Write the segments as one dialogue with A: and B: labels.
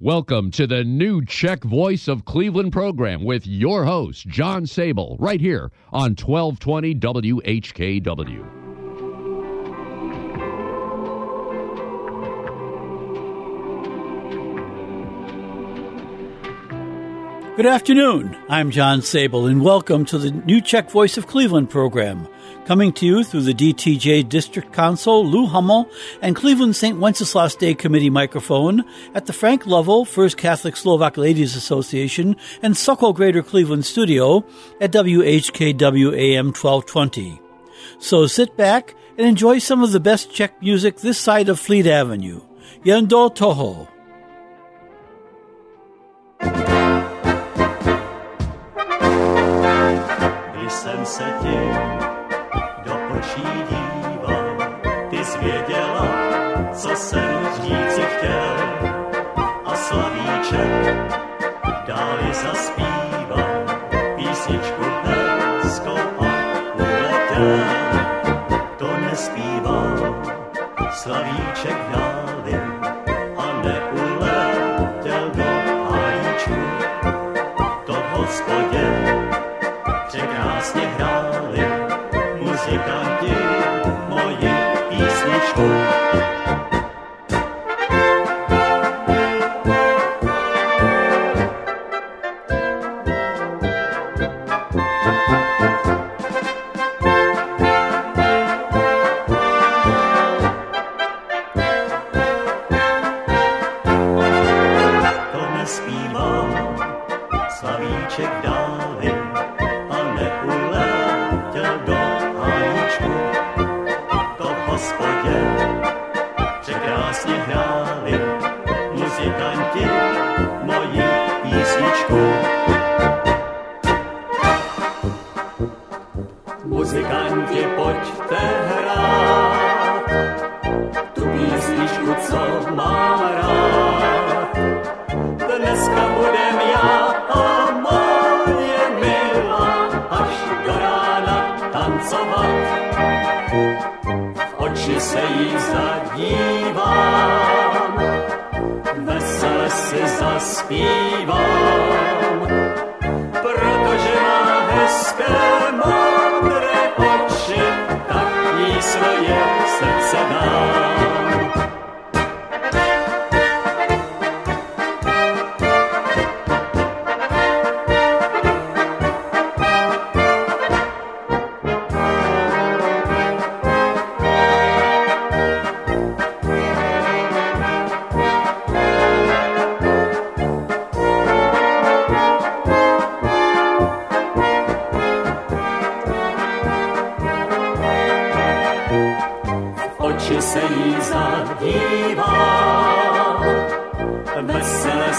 A: Welcome to the new Czech Voice of Cleveland program with your host, John Sabol, right here on 1220 WHKW.
B: Good afternoon. I'm John Sabol, and welcome to the new Czech Voice of Cleveland program, coming to you through the DTJ District Council, Lou Hummel, and Cleveland St. Wenceslas Day Committee microphone at the Frank Lovell First Catholic Slovak Ladies Association and Sokol Greater Cleveland studio at WHKW AM 1220. So sit back and enjoy some of the best Czech music this side of Fleet Avenue. Yendo Toho.
C: se do očí díval, ty jsi věděla, co jsem říci chtěl. A slavíček dáli zaspíval písničku hezkou a uletěl. To nespíval slavíček v oči se jí zadívám, vesele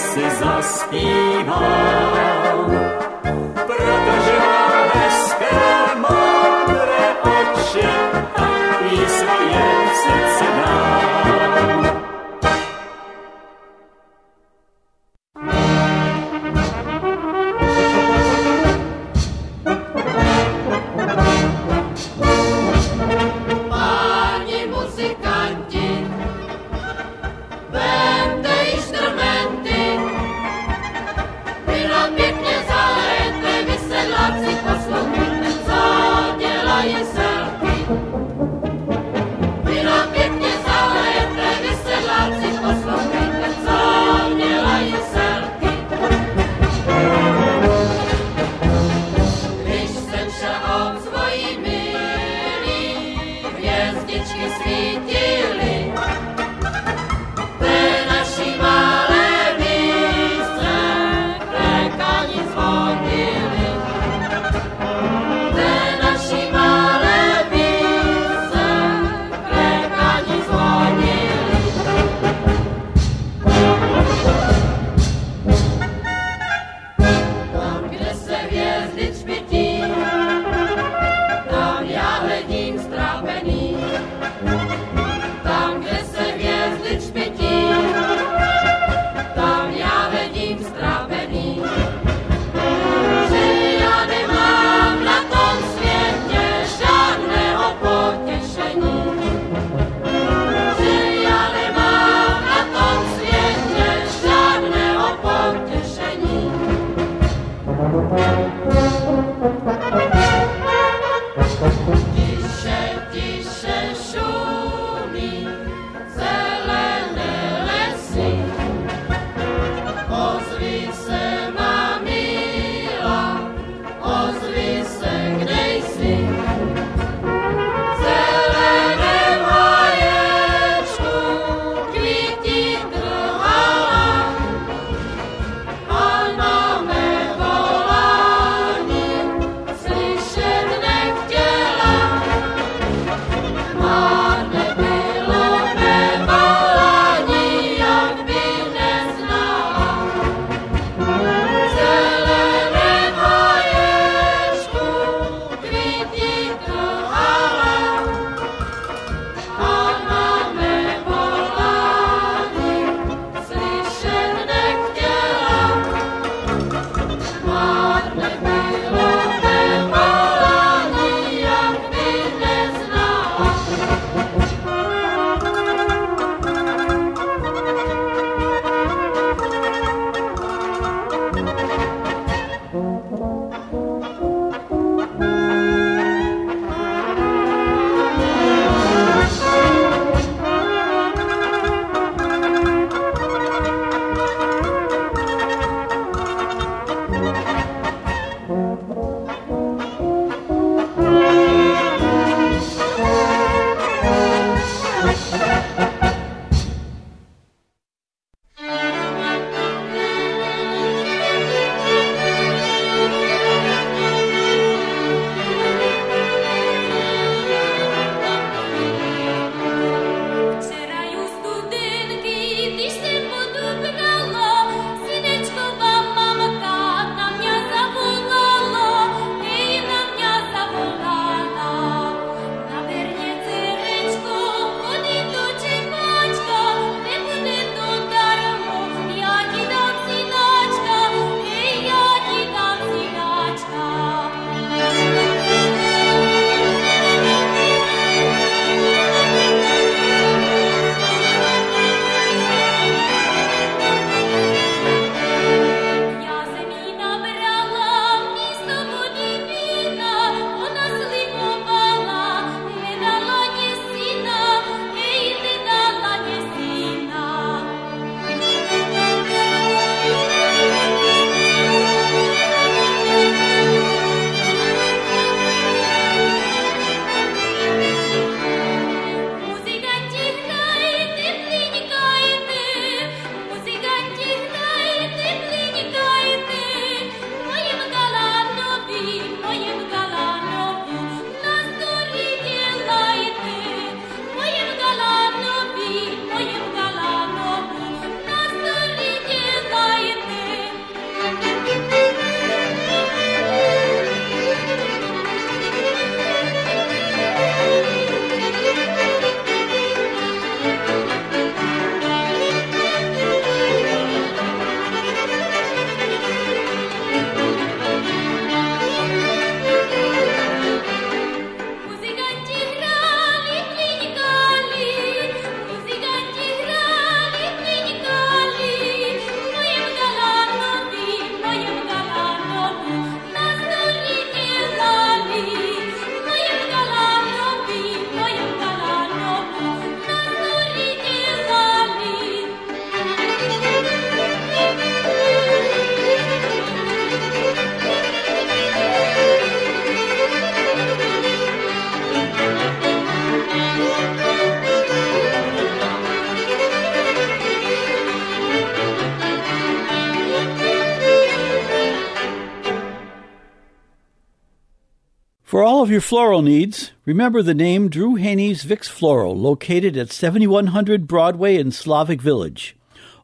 B: your floral needs, remember the name Drew Haney's Vix Floral, located at 7100 Broadway in Slavic Village.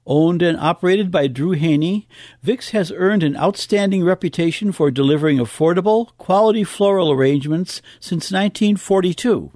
B: Owned and operated by Drew Haney, Vix has earned an outstanding reputation for delivering affordable, quality floral arrangements since 1942.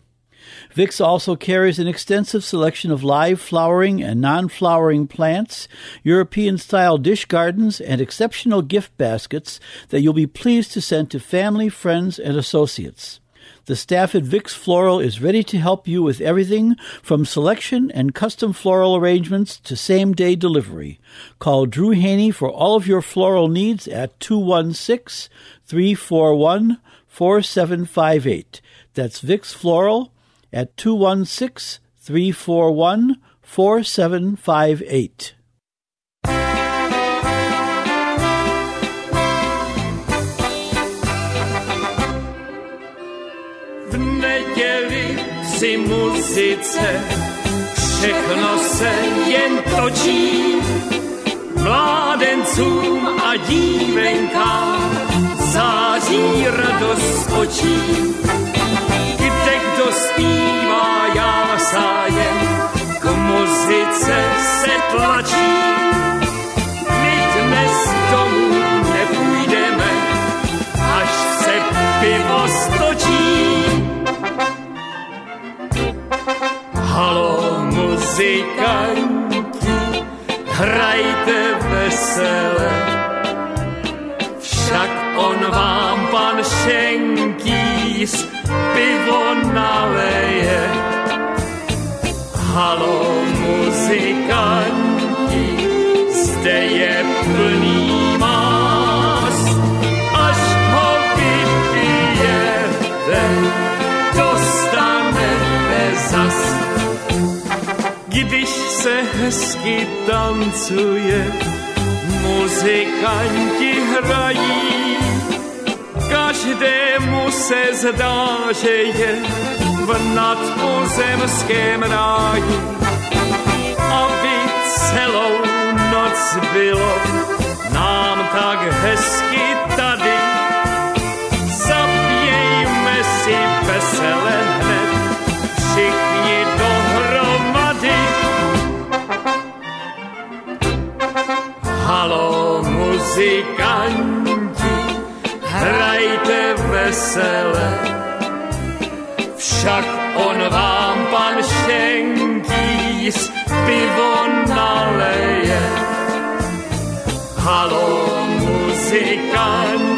B: Vix also carries an extensive selection of live flowering and non flowering plants, European style dish gardens, and exceptional gift baskets that you'll be pleased to send to family, friends, and associates. The staff at Vix Floral is ready to help you with everything from selection and custom floral arrangements to same day delivery. Call Drew Haney for all of your floral needs at 216 341 4758. That's Vix Floral at 216 341 4758.
D: V neděli při muzice všechno se jen točí. Mládencům a dívenkám září radost očí. Zpívá jásájem, k muzice se tlačí. My dnes domů nepůjdeme, až se pivo stočí. Halo, muzikanti, hrajte vesele, však on vám pan Šenkýs pivo naleje. Halo, muzikanti, zde je plný más, až ho vypijete, dostanete zas. Když se hezky tancuje, muzikanti hrají, každému se zdá, že je v nadpozemském ráji. Aby celou noc bylo nám tak hezky tady, zapějme si vesele hned všichni dohromady. Halo, muzikanti, hrajte vesele, však on vám pan Šenkýs pivo naleje. Halo, muzikanti,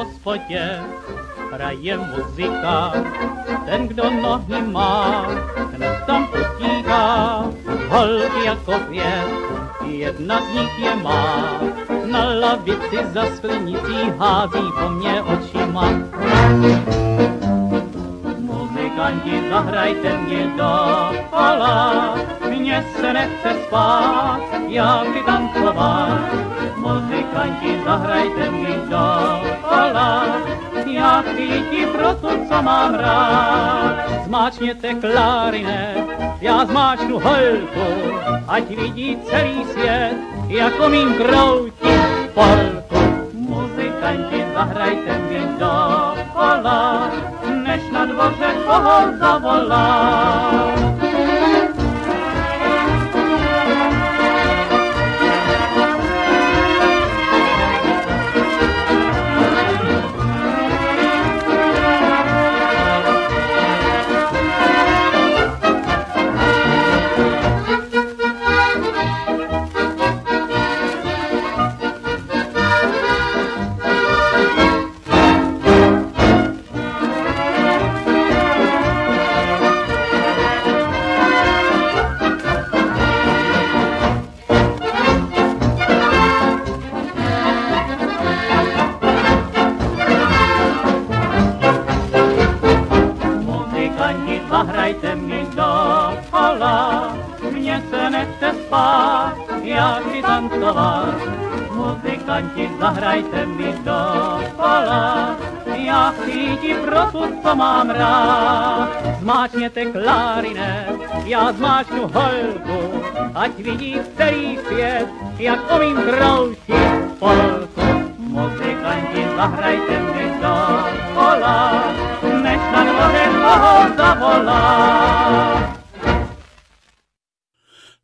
E: hospodě hraje muzyka. Ten, kdo nohy má, ten tam potíhá, holky jako pět, jedna z nich je má. Na lavici za sklenicí hází po mně očima. Muzikanti, zahrajte mě do pola, mně se nechce spát, já chci tancovat. Muzikanti, zahrajte mi do pola, já chci ti pro to, co mám rád. Zmáčněte klarinet, já zmáčnu holku, ať vidí celý svět, jako mým kroutí polku. Muzikanti, zahrajte mi do pola, než na dvoře koho zavolá. Chci tancovat. Muzikanti, zahrajte mi do pola, já chci pro tu, co mám rád. Zmáčněte klarinet, já zmáčnu holku, ať vidí celý svět, jak umím kroutit polku. Muzikanti, zahrajte mi do pola, než na dvoře koho zavolá.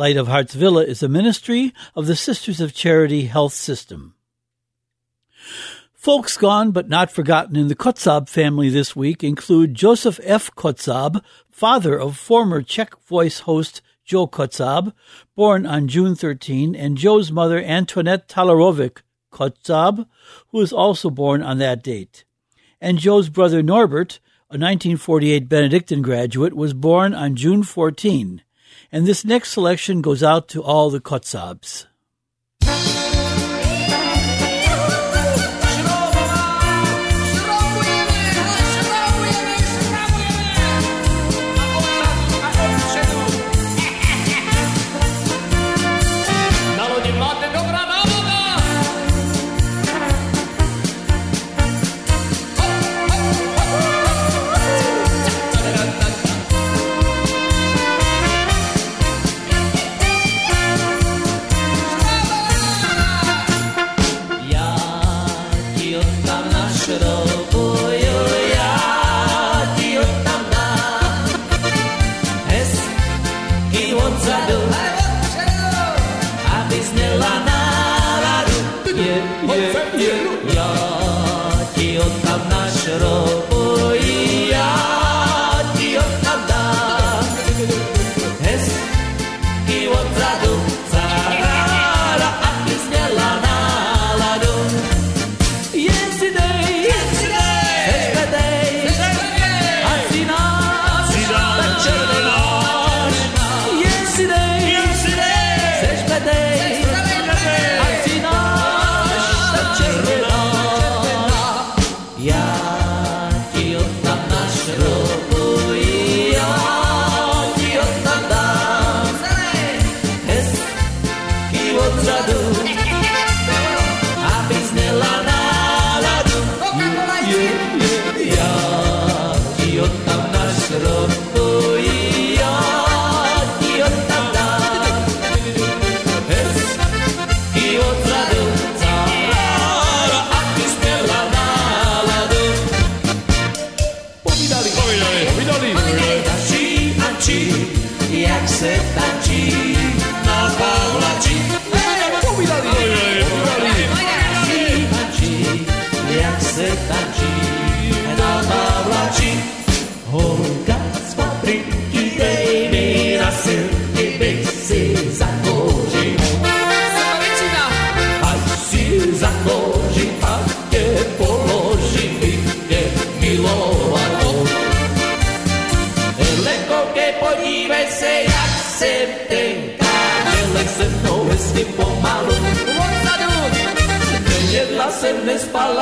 B: Light of Hearts Villa is a ministry of the Sisters of Charity Health System. Folks gone but not forgotten in the Kotzab family this week include Joseph F. Kotzab, father of former Czech Voice host Joe Kotzab, born on June 13, and Joe's mother Antoinette Talarovic Kotzab, who was also born on that date. And Joe's brother Norbert, a 1948 Benedictine graduate, was born on June 14. And this next selection goes out to all the Kotzabs.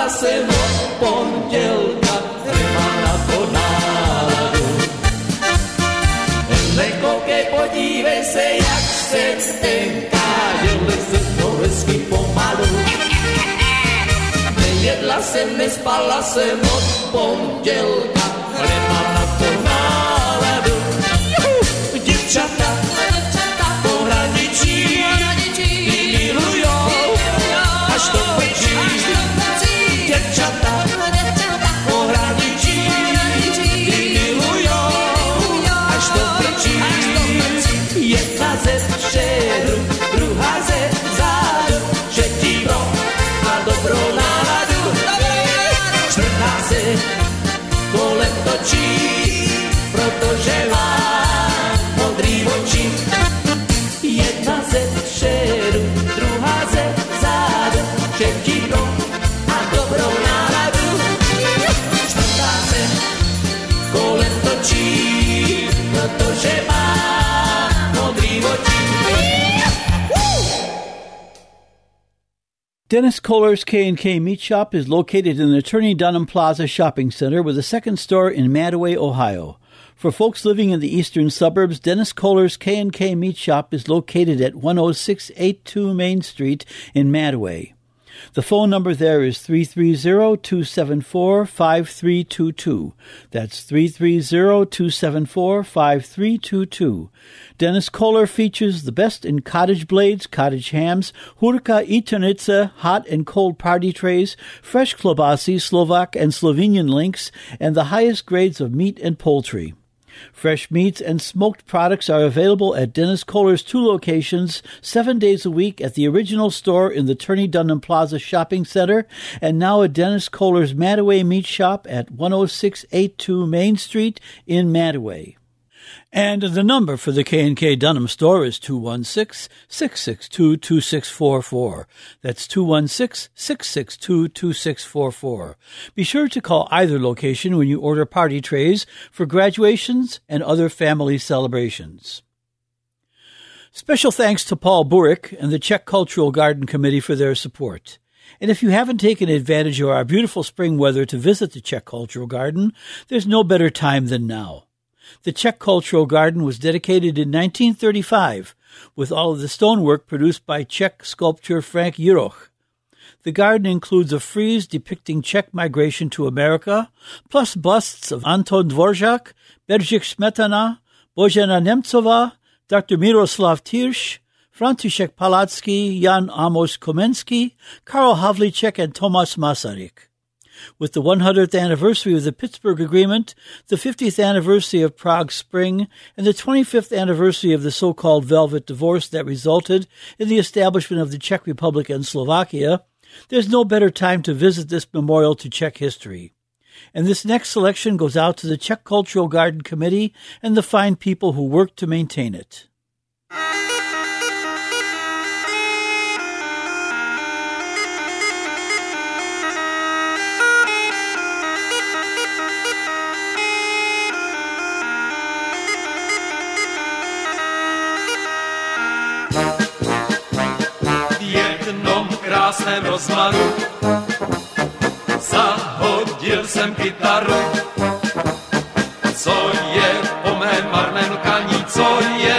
F: Nespala jsem od pondělka, nemá na to náladu. Hele, koukej, podívej se, jak jsem tenká, dělej se mnou hezky pomalu. Nejedla jsem, nespala jsem od pondělka,
B: Dennis Kohler's K&K Meat Shop is located in the Turney Dunham Plaza Shopping Center with a second store in Mantua, Ohio. For folks living in the eastern suburbs, Dennis Kohler's K&K Meat Shop is located at 10682 Main Street in Mantua. The phone number there is 330-274-5322. That's 330-274-5322. Dennis Kohler features the best in cottage blades, cottage hams, hurka i Ternitsa, hot and cold party trays, fresh klobasi, Slovak and Slovenian links, and the highest grades of meat and poultry. Fresh meats and smoked products are available at Dennis Kohler's two locations, seven days a week at the original store in the Turney Dunham Plaza Shopping Center, and now at Dennis Kohler's Mantua Meat Shop at 10682 Main Street in Mantua. And the number for the K&K Dunham store is 216-662-2644. That's 216-662-2644. Be sure to call either location when you order party trays for graduations and other family celebrations. Special thanks to Paul Burick and the Czech Cultural Garden Committee for their support. And if you haven't taken advantage of our beautiful spring weather to visit the Czech Cultural Garden, there's no better time than now. The Czech Cultural Garden was dedicated in 1935 with all of the stonework produced by Czech sculptor Frank Jirouch. The garden includes a frieze depicting Czech migration to America, plus busts of Anton Dvorak, Bedřich Smetana, Božena Němcová, Dr. Miroslav Tirš, František Palacký, Jan Amos Komensky, Karl Havlicek, and Tomas Masaryk. With the 100th anniversary of the Pittsburgh Agreement, the 50th anniversary of Prague Spring, and the 25th anniversary of the so-called Velvet Divorce that resulted in the establishment of the Czech Republic and Slovakia, there's no better time to visit this memorial to Czech history. And this next selection goes out to the Czech Cultural Garden Committee and the fine people who work to maintain it.
D: Krásném rozmaru zahodil jsem kytaru. Co je po mém marném lkaní, co je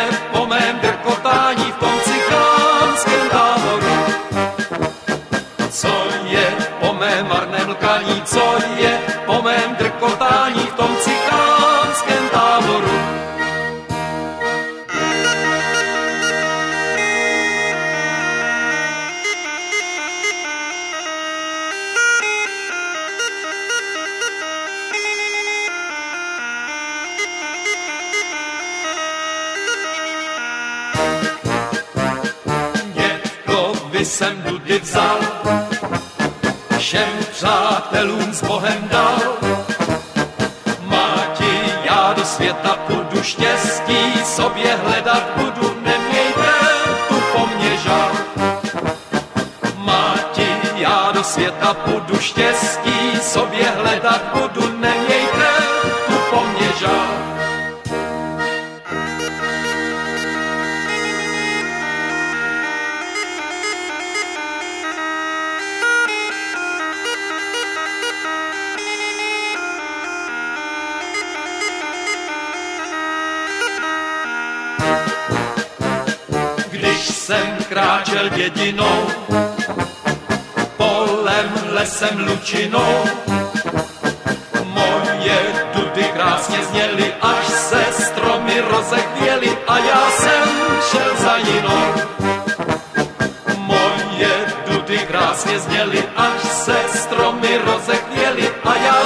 D: Dudy vzal, všem přátelům s Bohem dal. Máti, já do světa půjdu štěstí, sobě hledat budu, nemějte tu po mně žal. Máti, já do světa půjdu štěstí, sobě hledat budu, jsem kráčel dědinou, polem, lesem, lučinou, moje dudy krásně zněly, až se stromy rozechvěly a já jsem šel za jinou. Moje dudy krásně zněly, až se stromy rozechvěly a já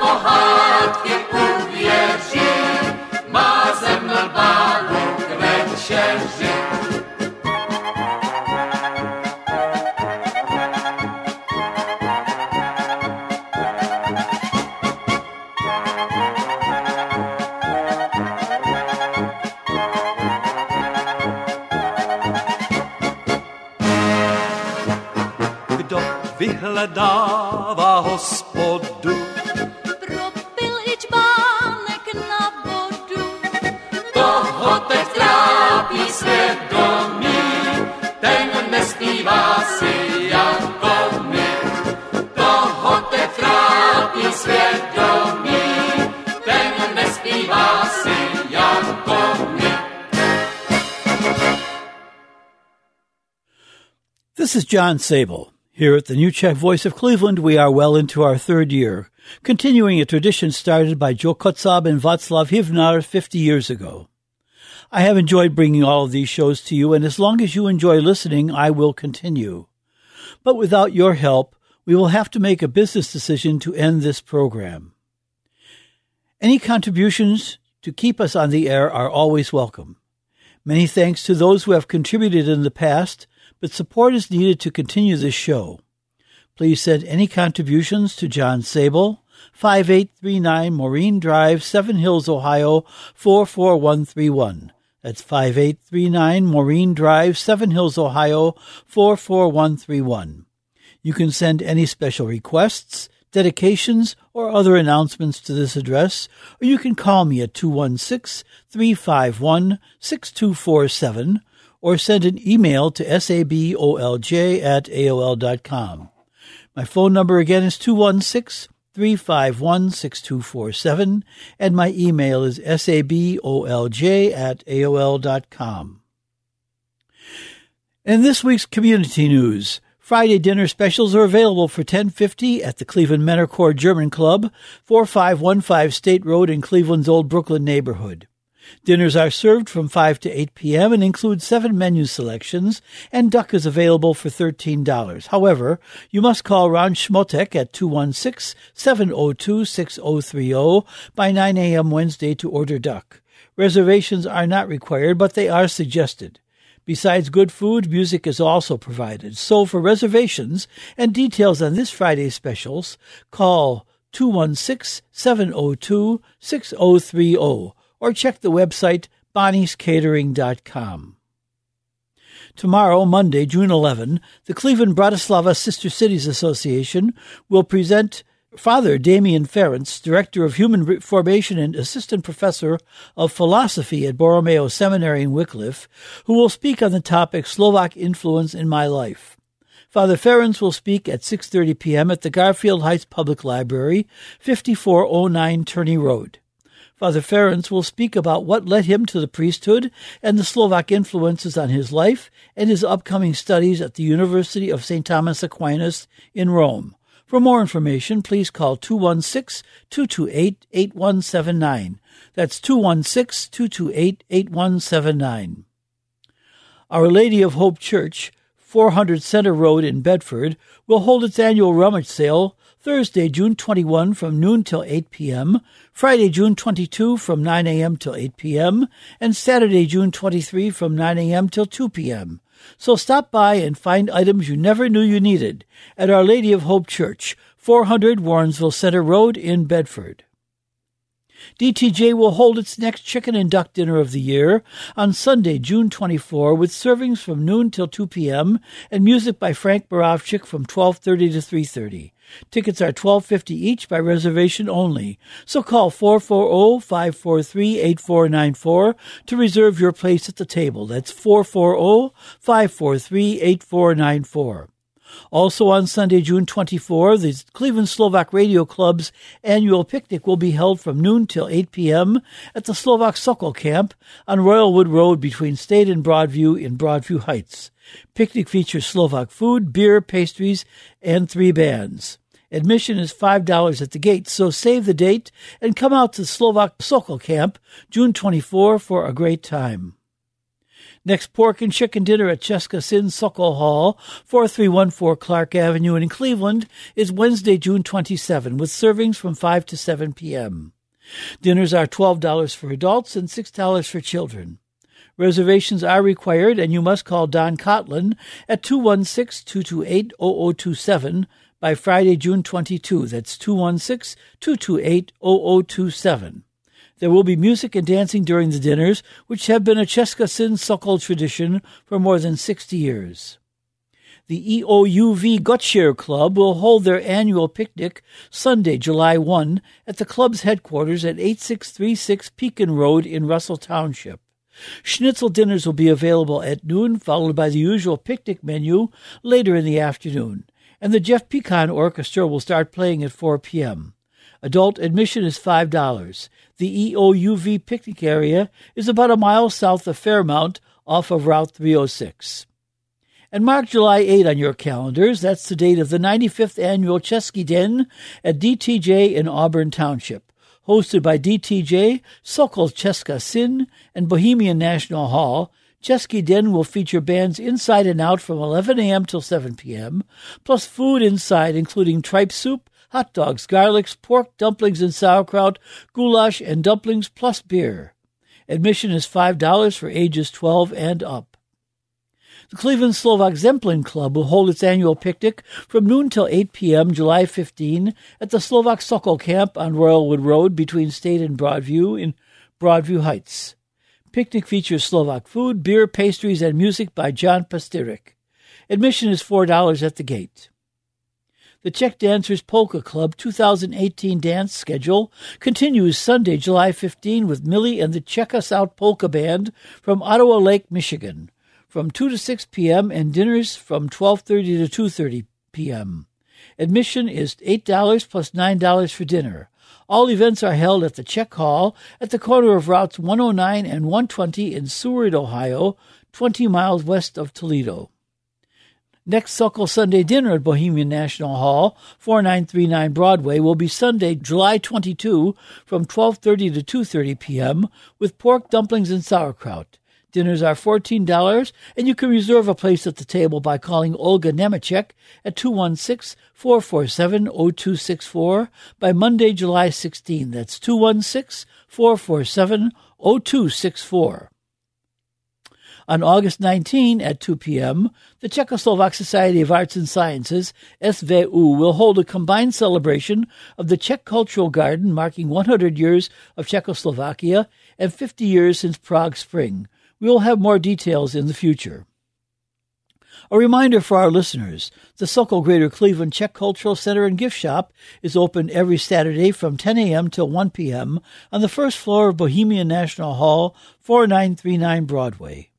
G: pohádky uvěří, má zem bábu k večeři.
D: kdo vyhledává hospodu,
B: is John Sabol. Here at the New Czech Voice of Cleveland, we are well into our third year, continuing a tradition started by Joe Kotzab and Václav Hivnar 50 years ago. I have enjoyed bringing all of these shows to you, and as long as you enjoy listening, I will continue. But without your help, we will have to make a business decision to end this program. Any contributions to keep us on the air are always welcome. Many thanks to those who have contributed in the past, but support is needed to continue this show. Please send any contributions to John Sabol, 5839 Maureen Drive, Seven Hills, Ohio 44131. That's 5839 Maureen Drive, Seven Hills, Ohio 44131. You can send any special requests, dedications, or other announcements to this address, or you can call me at 216 351 6247 or send an email to sabolj at aol.com. My phone number again is 216 351 6247, and my email is sabolj at aol.com. In this week's community news, Friday dinner specials are available for 1050 at the Cleveland Menor German Club, 4515 State Road in Cleveland's Old Brooklyn neighborhood. Dinners are served from 5 to 8 p.m. and include seven menu selections, and duck is available for $13. However, you must call Ron Schmotek at 216-702-6030 by 9 a.m. Wednesday to order duck. Reservations are not required, but they are suggested. Besides good food, music is also provided. So for reservations and details on this Friday's specials, call 216-702-6030 or check the website bonniescatering.com. Tomorrow, Monday, June 11, the Cleveland Bratislava Sister Cities Association will present Father Damian Ference, Director of Human Formation and Assistant Professor of Philosophy at Borromeo Seminary in Wickliffe, who will speak on the topic Slovak Influence in My Life. Father Ference will speak at 6.30 p.m. at the Garfield Heights Public Library, 5409 Turney Road. Father Ference will speak about what led him to the priesthood and the Slovak influences on his life and his upcoming studies at the University of St. Thomas Aquinas in Rome. For more information, please call 216-228-8179. That's 216-228-8179. Our Lady of Hope Church, 400 Center Road in Bedford, will hold its annual rummage sale Thursday, June 21 from noon till 8 p.m., Friday, June 22 from 9 a.m. till 8 p.m., and Saturday, June 23 from 9 a.m. till 2 p.m. So stop by and find items you never knew you needed at Our Lady of Hope Church, 400 Warrensville Center Road in Bedford. DTJ will hold its next chicken and duck dinner of the year on Sunday, June 24, with servings from noon till 2 p.m. and music by Frank Borovchik from 12:30 to 3:30. Tickets are $12.50 each by reservation only. So call 440-543-8494 to reserve your place at the table. That's 440-543-8494. Also on Sunday, June 24, the Cleveland Slovak Radio Club's annual picnic will be held from noon till 8 p.m. at the Slovak Sokol Camp on Royalwood Road between State and Broadview in Broadview Heights. Picnic features Slovak food, beer, pastries, and three bands. Admission is $5 at the gate, so save the date and come out to Slovak Sokol Camp June 24 for a great time. Next pork and chicken dinner at Cheska Sin Sokol Hall, 4314 Clark Avenue in Cleveland is Wednesday, June 27 with servings from 5 to 7 p.m. Dinners are $12 for adults and $6 for children. Reservations are required and you must call Don Cotlin at 216-228-0027 by Friday, June 22. That's 216 228 0027. There will be music and dancing during the dinners, which have been a Cheska Sin Sokol tradition for more than 60 years. The EOUV Gottscheer Club will hold their annual picnic Sunday, July 1 at the club's headquarters at 8636 Pekin Road in Russell Township. Schnitzel dinners will be available at noon, followed by the usual picnic menu later in the afternoon and the Jeff Pecon Orchestra will start playing at 4 p.m. Adult admission is $5. The EOUV picnic area is about a mile south of Fairmount off of Route 306. And mark July 8 on your calendars. That's the date of the 95th annual Chesky Den at DTJ in Auburn Township. Hosted by DTJ, Sokol Cheska Sin, and Bohemian National Hall, Chesky Den will feature bands inside and out from 11 a.m. till 7 p.m., plus food inside, including tripe soup, hot dogs, garlics, pork, dumplings and sauerkraut, goulash, and dumplings, plus beer. Admission is $5 for ages 12 and up. The Cleveland Slovak Zemplin Club will hold its annual picnic from noon till 8 p.m. July 15 at the Slovak Sokol Camp on Royalwood Road between State and Broadview in Broadview Heights. Picnic features Slovak food, beer, pastries, and music by John Pastirik. Admission is $4 at the gate. The Czech Dancers Polka Club 2018 dance schedule continues Sunday, July 15 with Millie and the Check Us Out Polka Band from Ottawa Lake, Michigan, from 2 to 6 p.m. and dinners from 12:30 to 2:30 p.m. Admission is $8 plus $9 for dinner. All events are held at the Czech Hall at the corner of routes 109 and 120 in Seward, Ohio, 20 miles west of Toledo. Next Sokol Sunday dinner at Bohemian National Hall, 4939 Broadway, will be Sunday, July 22 from 12:30 to 2:30 p.m. with pork dumplings and sauerkraut. Dinners are $14, and you can reserve a place at the table by calling Olga Nemechek at 216-447-0264 by Monday, July 16. That's 216-447-0264. On August 19 at 2 p.m., the Czechoslovak Society of Arts and Sciences, SVU, will hold a combined celebration of the Czech Cultural Garden marking 100 years of Czechoslovakia and 50 years since Prague Spring. We will have more details in the future. A reminder for our listeners the Sokol Greater Cleveland Czech Cultural Center and Gift Shop is open every Saturday from 10 a.m. till 1 p.m. on the first floor of Bohemian National Hall, 4939 Broadway.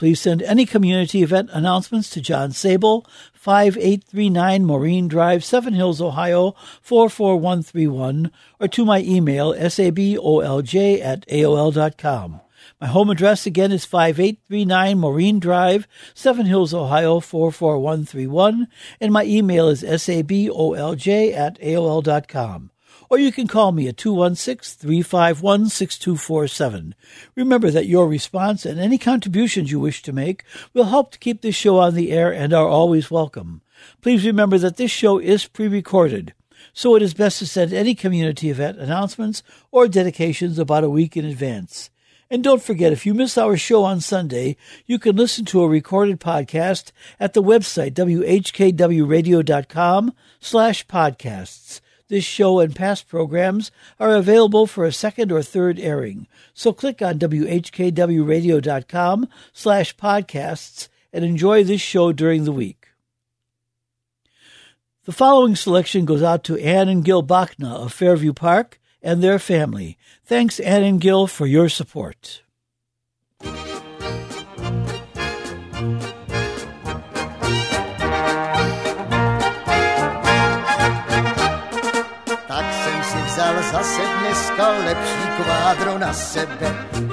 B: Please send any community event announcements to John Sabol, 5839 Maureen Drive, Seven Hills, Ohio, 44131, or to my email, sabolj at aol.com. My home address again is 5839 Maureen Drive, Seven Hills, Ohio 44131, and my email is sabolj at aol.com. Or you can call me at 216 351 6247. Remember that your response and any contributions you wish to make will help to keep this show on the air and are always welcome. Please remember that this show is pre recorded so it is best to send any community event announcements or dedications about a week in advance. And don't forget, if you miss our show on Sunday, you can listen to a recorded podcast at the website whkwradio.com slash podcasts. This show and past programs are available for a second or third airing. So click on whkwradio.com slash podcasts and enjoy this show during the week. The following selection goes out to Ann and Gil Bachna of Fairview Park and their family. Thanks, Ann and Gil, for your support.
H: Zase dneska lepší kvádro na sebe.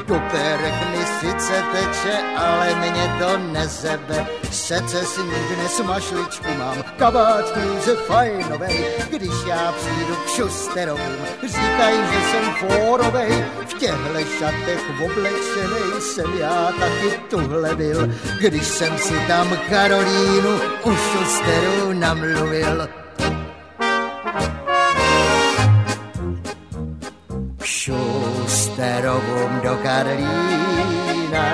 H: Doperek mi sice teče, ale mě to nezebe. Secesní dnes mašličku mám, kabát kníže fajnovej. Když já přijdu k šusterovým, říkají, že jsem fórovej. V těchhle šatech oblečenej jsem já taky tuhle byl. Když jsem si tam Karolínu u šusterů namluvil. Šusterovům do Karlína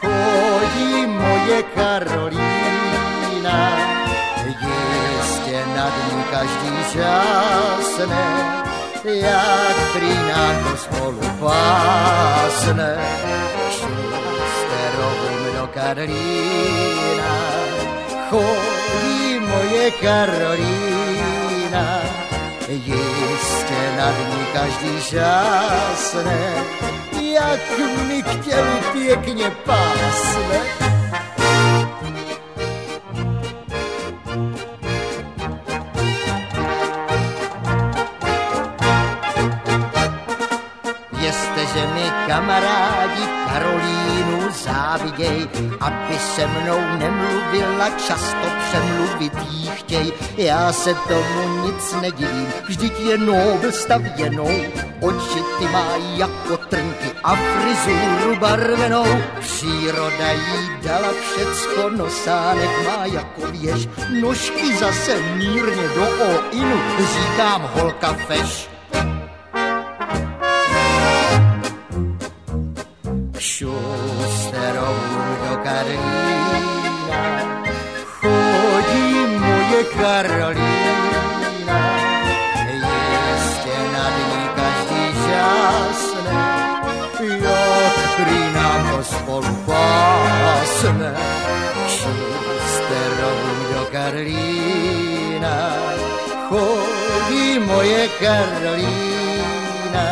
H: chodí moje Karolína. Jistě nad ní každý žásne, jak prýnáko spolu pásne. Šusterovům do Karlína chodí moje Karolína jistě nad ní každý žásne, jak mi k pěkně pásne. Jestliže mi kamarádi Karolínu záviděj, aby se mnou nemluvila, často přemluvit jí chtěj. Já se tomu nic nedivím, vždyť je nobl stavěnou, oči ty má jako trnky a frizuru barvenou. Příroda jí dala všecko, nosánek má jako věž, nožky zase mírně do inu, říkám holka feš. Šusterovům Karolína. Jistě nad ní každý žásne, jak prýnáko spolu pásne. Šusterovům do Karlína chodí moje Karolína.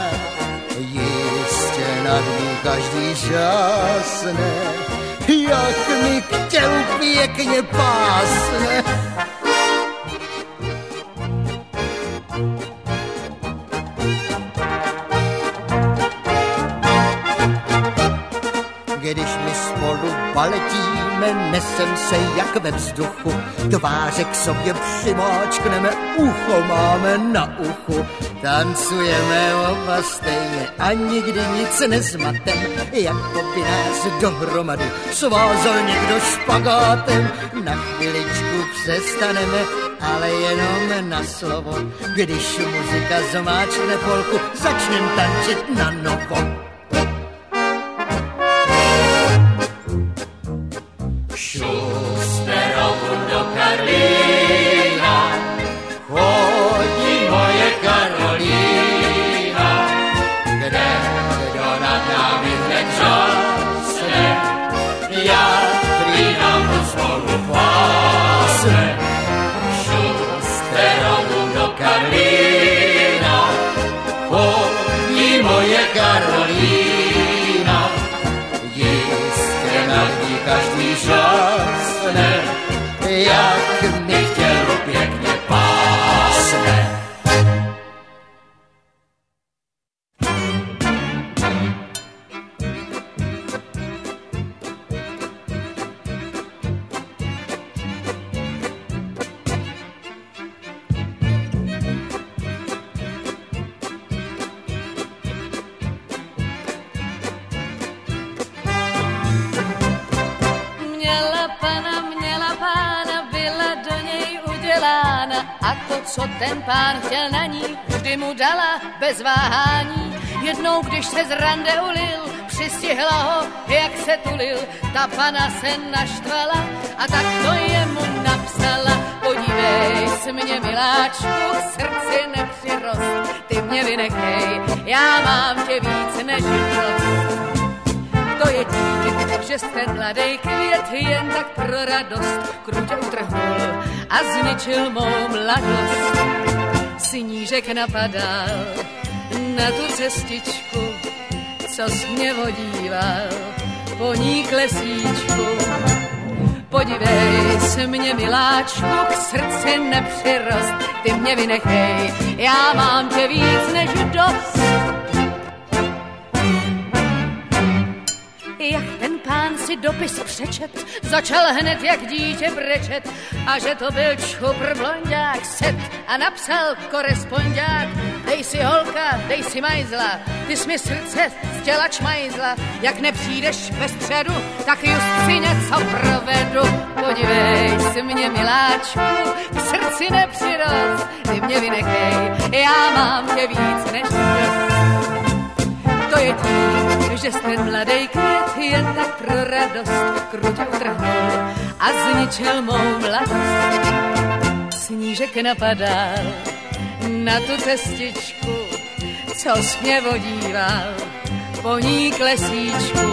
H: Jistě nad ní každý žásne, jak mi k tělu pěkně pásne. Tančíme, nesem se jak ve vzduchu, tváře k sobě přimáčkneme, ucho máme na uchu. Tancujeme oba stejně a nikdy nic nezmatem, jako by nás dohromady svázal někdo špagátem. Na chviličku přestaneme, ale jenom na slovo. Když muzika zmáčkne polku, začnem tančit na novo.
I: Ta pana se naštvala a tak to jemu napsala. Podívej se mě, miláčku, srdci nepřirost, ty mě vynechej, já mám tě víc než dost to je tím, že ten mladý květ jen tak pro radost krutě utrhnul a zničil mou mladost. Snížek napadal na tu cestičku, co jsi mě vodíval po ní klesíčku. Podívej se mě, miláčku, k srdci nepřirost, ty mě vynechej, já mám tě víc než dost. Jak ten pán si dopis přečet, začal hned jak dítě brečet a že to byl čupr blondák set a napsal korespondák. Dej si holka, dej si majzla, ty jsi mi srdce z těla čmajzla, jak nepřijdeš ve středu, tak just si něco provedu. Podívej se mě, miláčku, k srdci nepřirost, ty mě vynechej, já mám tě víc než dost. To je tím, že ten mladý květ jen tak pro radost krutě utrhnul a zničil mou mladost. Snížek napadal na tu cestičku, co mě vodíval po ní klesíčku.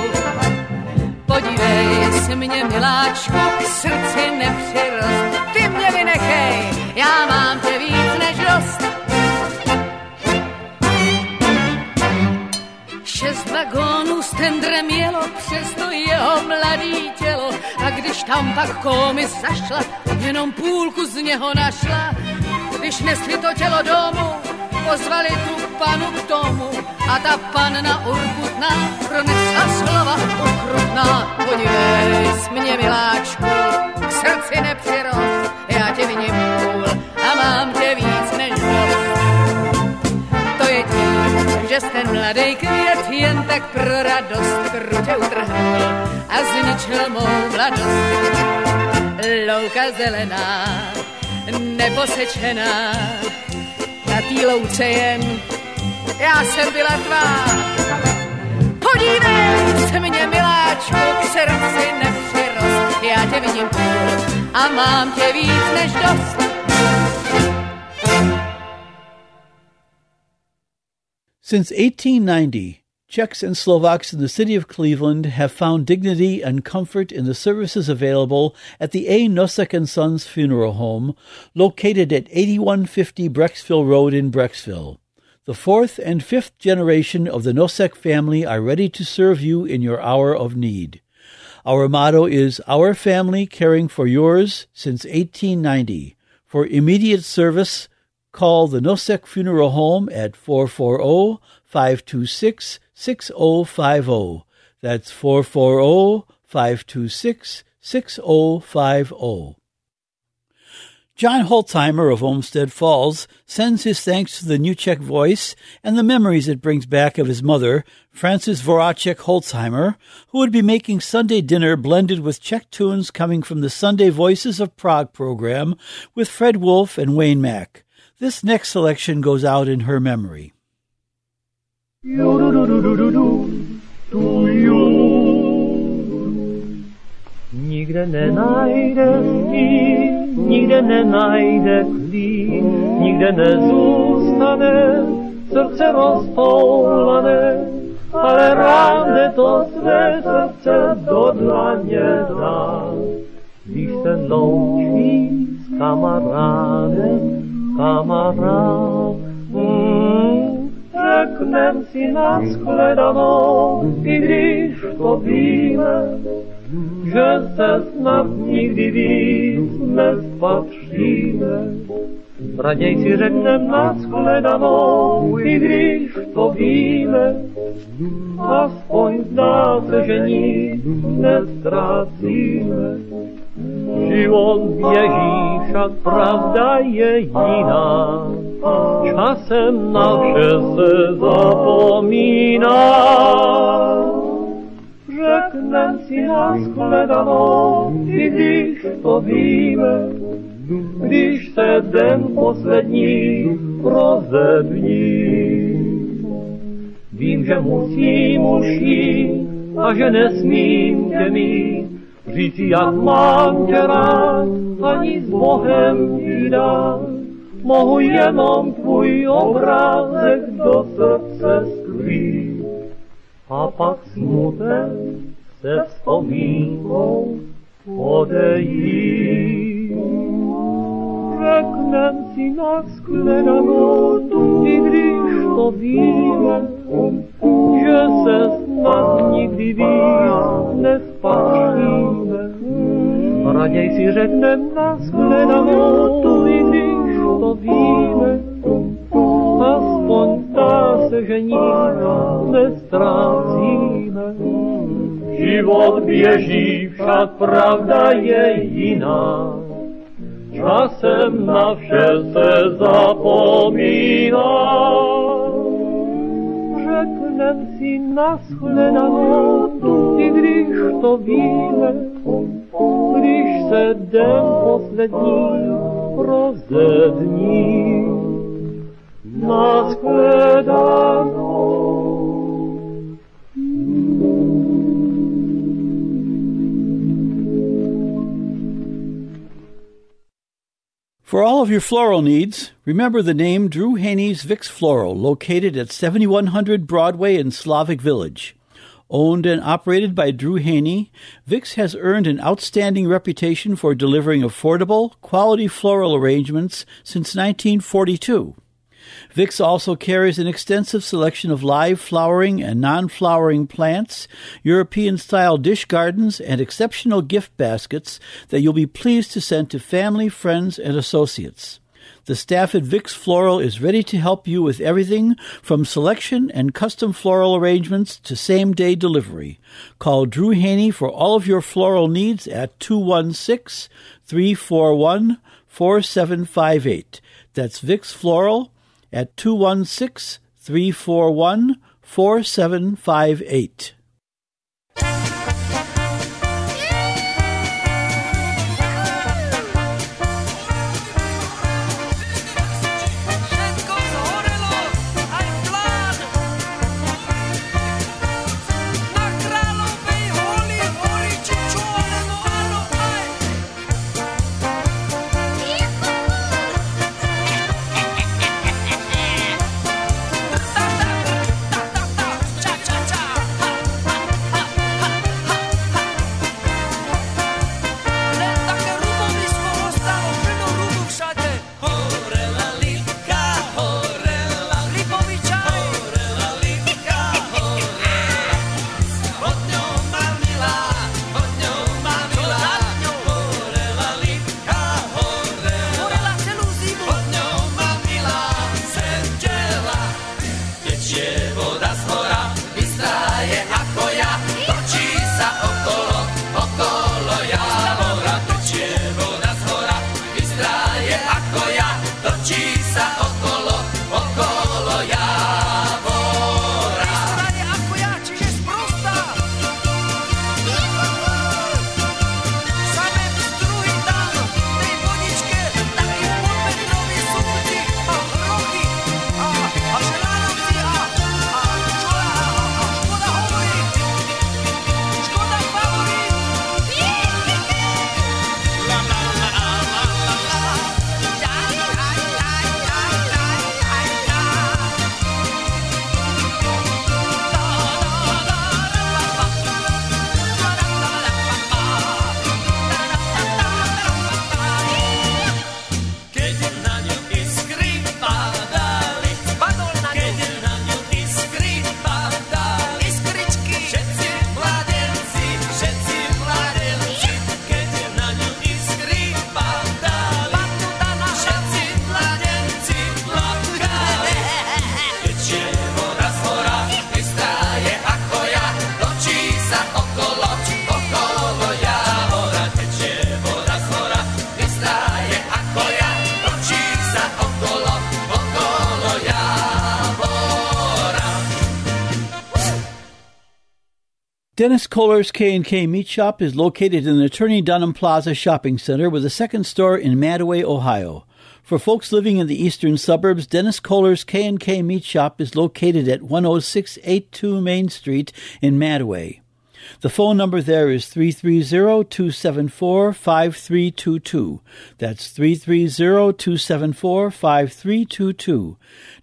I: Podívej se mě, miláčku, k srdci nepřirost, ty mě vynechej, já mám tě víc než dost. Šest vagónů s tendrem jelo, přesto jeho mladý tělo. A když tam pak komis zašla, jenom půlku z něho našla. Když nesli to tělo domů, pozvali tu panu k tomu. A ta panna urputná pronesla slova ukrutná. Podívej s mě, miláčku, k srdci nepřirost, já tě viním půl a mám tě víc než dost. To je tím, že ten mladý květ jen tak pro radost krutě utrhnul a zničil mou mladost. Louka zelená, neposečená, na té louce jen já jsem byla tvá. Podívej se mě, miláčku, k srdci nepřirost, já tě vidím půl a mám tě víc než dost.
B: Since 1890, Czechs and Slovaks in the city of Cleveland have found dignity and comfort in the services available at the A. Nosek and Sons Funeral Home, located at 8150 Brecksville Road in Brecksville. The fourth and fifth generation of the Nosek family are ready to serve you in your hour of need. Our motto is Our Family Caring for Yours since 1890. For immediate service, call the Nosek Funeral Home at 440 526 6050. That's 440 526 6050. John Holzheimer of Olmsted Falls sends his thanks to the New Czech Voice and the memories it brings back of his mother, Frances Voracek Holzheimer, who would be making Sunday dinner blended with Czech tunes coming from the Sunday Voices of Prague program with Fred Wolf and Wayne Mack. This next selection goes out in her memory.
J: Nikde nenajde stín, nikde nenajde klín, nikde nezůstane srdce roztoulané, ale rád to své srdce do dlaně dá. Když se loučí s kamarádem, kamarád, mm, řeknem si na shledanou, i když to víme, že se snad nikdy víc nespatříme. Raději si řeknem na shledanou, i když to víme, aspoň zdá se, že nic nestrácíme. Život běží, však pravda je jiná, časem na vše se zapomíná. Řeknem si na shledanou, i když to víme, když se den poslední rozední. Vím, že musím už a že nesmím tě mít, říci, jak mám tě rád, ani s Bohem ti dát. Mohu jenom tvůj obrázek do srdce skrýt. A pak smutek se vzpomínkou odejít. Řeknem si na shledanou, i když to víme, že se snad nikdy víc nespatříme. Raději si řeknem na shledanou, i když to víme, aspoň zdá se, že nic nestrácíme. Život běží, však pravda je jiná. Časem na vše se zapomíná. Řeknem si na shledanou, i když to víme, když se den poslední rozední. Na shledanou.
B: For all of your floral needs, remember the name Drew Haney's Vix Floral, located at 7100 Broadway in Slavic Village. Owned and operated by Drew Haney, Vix has earned an outstanding reputation for delivering affordable, quality floral arrangements since 1942. Vix also carries an extensive selection of live flowering and non flowering plants, European style dish gardens, and exceptional gift baskets that you'll be pleased to send to family, friends, and associates. The staff at Vix Floral is ready to help you with everything from selection and custom floral arrangements to same day delivery. Call Drew Haney for all of your floral needs at 216 341 4758. That's Vix Floral at 216 341 4758. Kohler's K&K Meat Shop is located in the Turney Dunham Plaza Shopping Center with a second store in Mantua, Ohio. For folks living in the eastern suburbs, Dennis Kohler's K&K Meat Shop is located at 10682 Main Street in Mantua. The phone number there is 330-274-5322. That's 330-274-5322.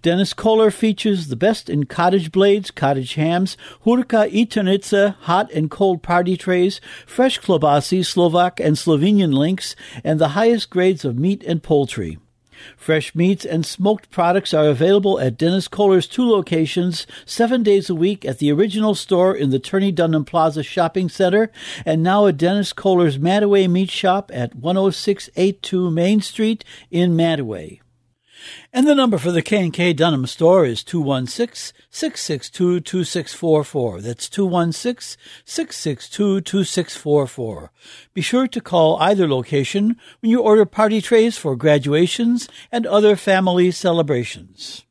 B: Dennis Kohler features the best in cottage blades, cottage hams, hurka itonitsa, hot and cold party trays, fresh klobasi, Slovak and Slovenian links, and the highest grades of meat and poultry. Fresh meats and smoked products are available at Dennis Kohler's two locations, seven days a week at the original store in the Turney Dunham Plaza Shopping Center, and now at Dennis Kohler's Mantua Meat Shop at 10682 Main Street in Mantua. And the number for the K&K Dunham store is 216-662-2644. That's 216-662-2644. Be sure to call either location when you order party trays for graduations and other family celebrations.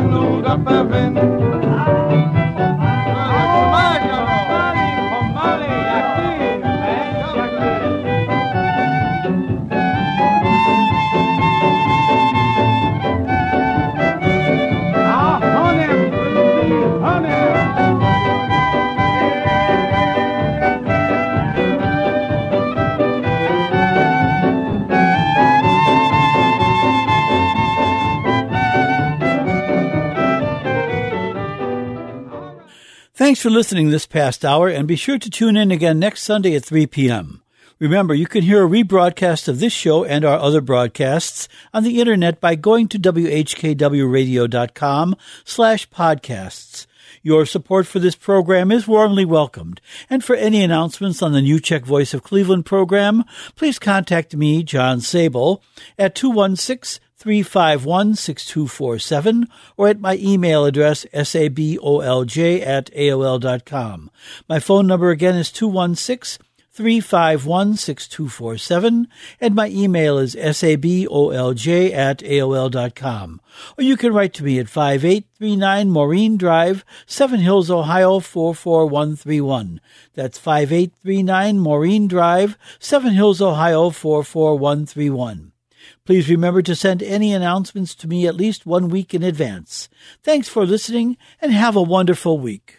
K: Sám se lehnu
B: Thanks for listening this past hour, and be sure to tune in again next Sunday at 3 p.m. Remember, you can hear a rebroadcast of this show and our other broadcasts on the internet by going to whkwradio.com slash podcasts. Your support for this program is warmly welcomed. And for any announcements on the New Czech Voice of Cleveland program, please contact me, John Sabol, at 216 351 6247 or at my email address sabolj at aol.com. My phone number again is 216 351 6247 and my email is sabolj at aol.com. Or you can write to me at 5839 Maureen Drive, Seven Hills, Ohio 44131. That's 5839 Maureen Drive, Seven Hills, Ohio 44131. Please remember to send any announcements to me at least one week in advance. Thanks for listening and have a wonderful week.